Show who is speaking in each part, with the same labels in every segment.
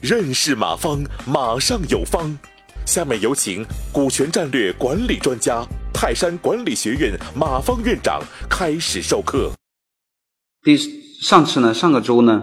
Speaker 1: 认识马方，马上有方。下面有请股权战略管理专家、泰山管理学院马方院长开始授课。
Speaker 2: 第上次呢，上个周呢，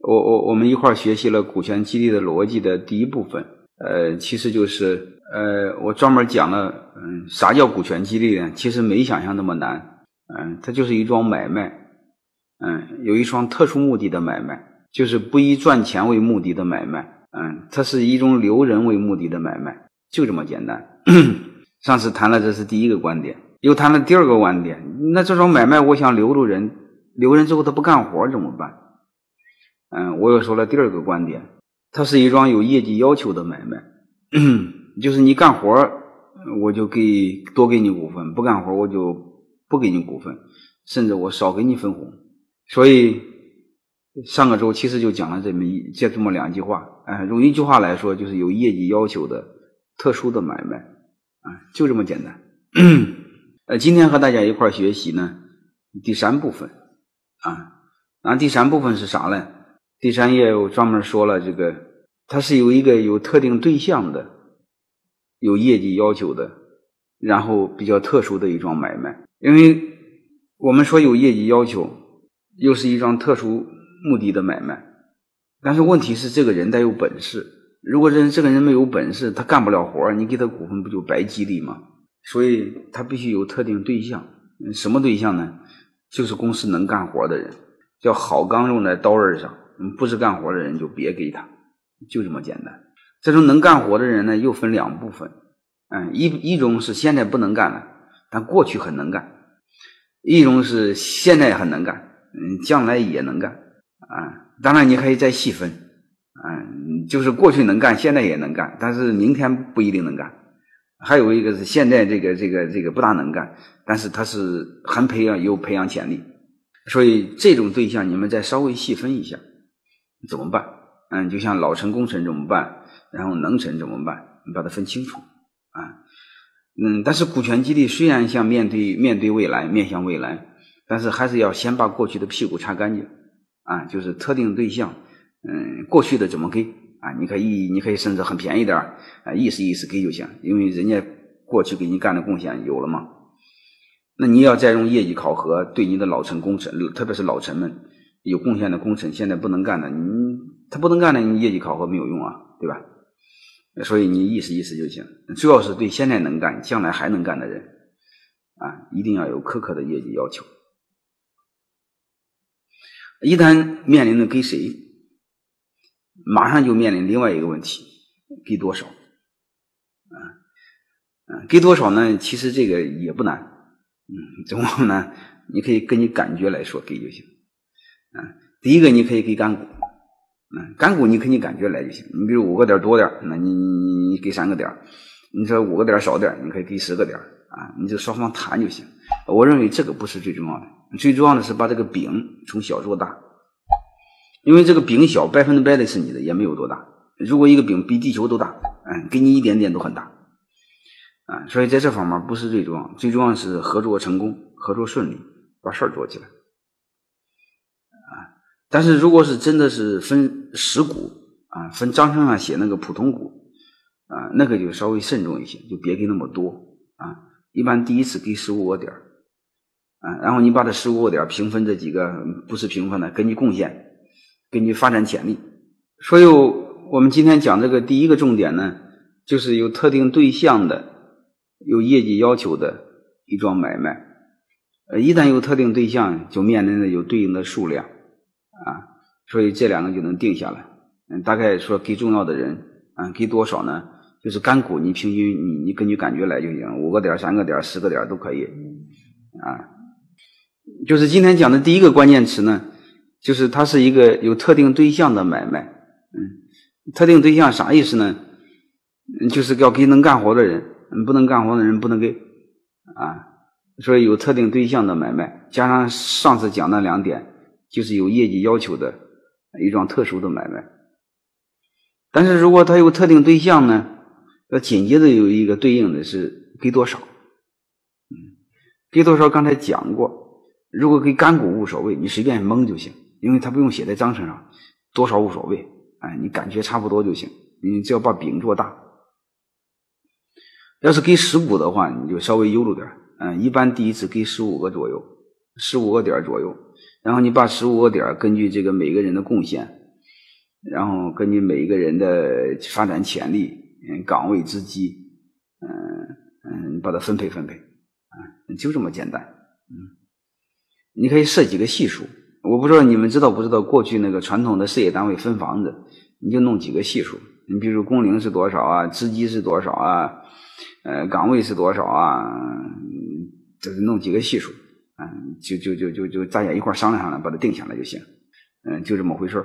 Speaker 2: 我我我们一块儿学习了股权激励的逻辑的第一部分。呃，其实就是呃，我专门讲了，嗯，啥叫股权激励呢？其实没想象那么难。嗯，它就是一桩买卖，嗯，有一双特殊目的的买卖。就是不以赚钱为目的的买卖，嗯，它是一种留人为目的的买卖，就这么简单。上次谈了，这是第一个观点，又谈了第二个观点。那这种买卖，我想留住人，留人之后他不干活怎么办？嗯，我又说了第二个观点，它是一桩有业绩要求的买卖，就是你干活，我就给多给你股份；不干活，我就不给你股份，甚至我少给你分红。所以。上个周其实就讲了这么一这这么两句话，哎，用一句话来说，就是有业绩要求的特殊的买卖，啊，就这么简单。呃，今天和大家一块学习呢，第三部分，啊，那第三部分是啥呢？第三页我专门说了，这个它是有一个有特定对象的，有业绩要求的，然后比较特殊的一桩买卖，因为我们说有业绩要求，又是一桩特殊。目的的买卖，但是问题是这个人得有本事。如果这这个人没有本事，他干不了活你给他股份不就白激励吗？所以他必须有特定对象。什么对象呢？就是公司能干活的人，叫好钢用在刀刃上。不是干活的人就别给他，就这么简单。这种能干活的人呢，又分两部分。嗯，一一种是现在不能干了，但过去很能干；一种是现在很能干，嗯，将来也能干。啊，当然你可以再细分，嗯，就是过去能干，现在也能干，但是明天不一定能干。还有一个是现在这个这个这个不大能干，但是他是很培养有培养潜力，所以这种对象你们再稍微细分一下，怎么办？嗯，就像老成功臣怎么办？然后能臣怎么办？你把它分清楚啊。嗯，但是股权激励虽然像面对面对未来面向未来，但是还是要先把过去的屁股擦干净。啊，就是特定对象，嗯，过去的怎么给啊？你可以，你可以甚至很便宜点啊，意思意思给就行，因为人家过去给你干的贡献有了嘛。那你要再用业绩考核对你的老臣功臣，特别是老臣们有贡献的功臣，现在不能干的，你他不能干的，你业绩考核没有用啊，对吧？所以你意思意思就行，主要是对现在能干、将来还能干的人啊，一定要有苛刻的业绩要求。一旦面临的给谁，马上就面临另外一个问题：给多少？啊，啊，给多少呢？其实这个也不难，嗯，怎么呢？你可以根据感觉来说给就行。啊，第一个你可以给干股，嗯，干股你根据感觉来就行。你比如五个点多点那你你你给三个点你说五个点少点你可以给十个点啊，你就双方谈就行。我认为这个不是最重要的。最重要的是把这个饼从小做大，因为这个饼小，百分之百的是你的，也没有多大。如果一个饼比地球都大，嗯，给你一点点都很大，啊，所以在这方面不是最重要，最重要是合作成功，合作顺利，把事儿做起来，啊。但是如果是真的是分实股啊，分章程上写那个普通股啊，那个就稍微慎重一些，就别给那么多啊。一般第一次给十五个点。啊，然后你把这十五个点平分这几个不是平分的，根据贡献，根据发展潜力。所以，我们今天讲这个第一个重点呢，就是有特定对象的、有业绩要求的一桩买卖。呃，一旦有特定对象，就面临着有对应的数量啊，所以这两个就能定下来。嗯，大概说给重要的人啊，给多少呢？就是干股，你平均你你根据感觉来就行，五个点、三个点、十个点都可以啊。就是今天讲的第一个关键词呢，就是它是一个有特定对象的买卖。嗯，特定对象啥意思呢？就是要给能干活的人，不能干活的人不能给啊。所以有特定对象的买卖，加上上次讲的两点，就是有业绩要求的一桩特殊的买卖。但是如果他有特定对象呢，那紧接着有一个对应的是给多少？嗯，给多少？刚才讲过。如果给干股无所谓，你随便蒙就行，因为它不用写在章程上，多少无所谓，哎，你感觉差不多就行，你只要把饼做大。要是给实股的话，你就稍微悠着点嗯，一般第一次给十五个左右，十五个点左右，然后你把十五个点根据这个每个人的贡献，然后根据每一个人的发展潜力、嗯岗位之机，嗯嗯，把它分配分配，啊，就这么简单，嗯，你可以设几个系数，我不知道你们知道不知道，过去那个传统的事业单位分房子，你就弄几个系数，你比如工龄是多少啊，职级是多少啊。呃，岗位是多少啊？就是弄几个系数，嗯，就就就就就大家一块商量商量，把它定下来就行。嗯，就这么回事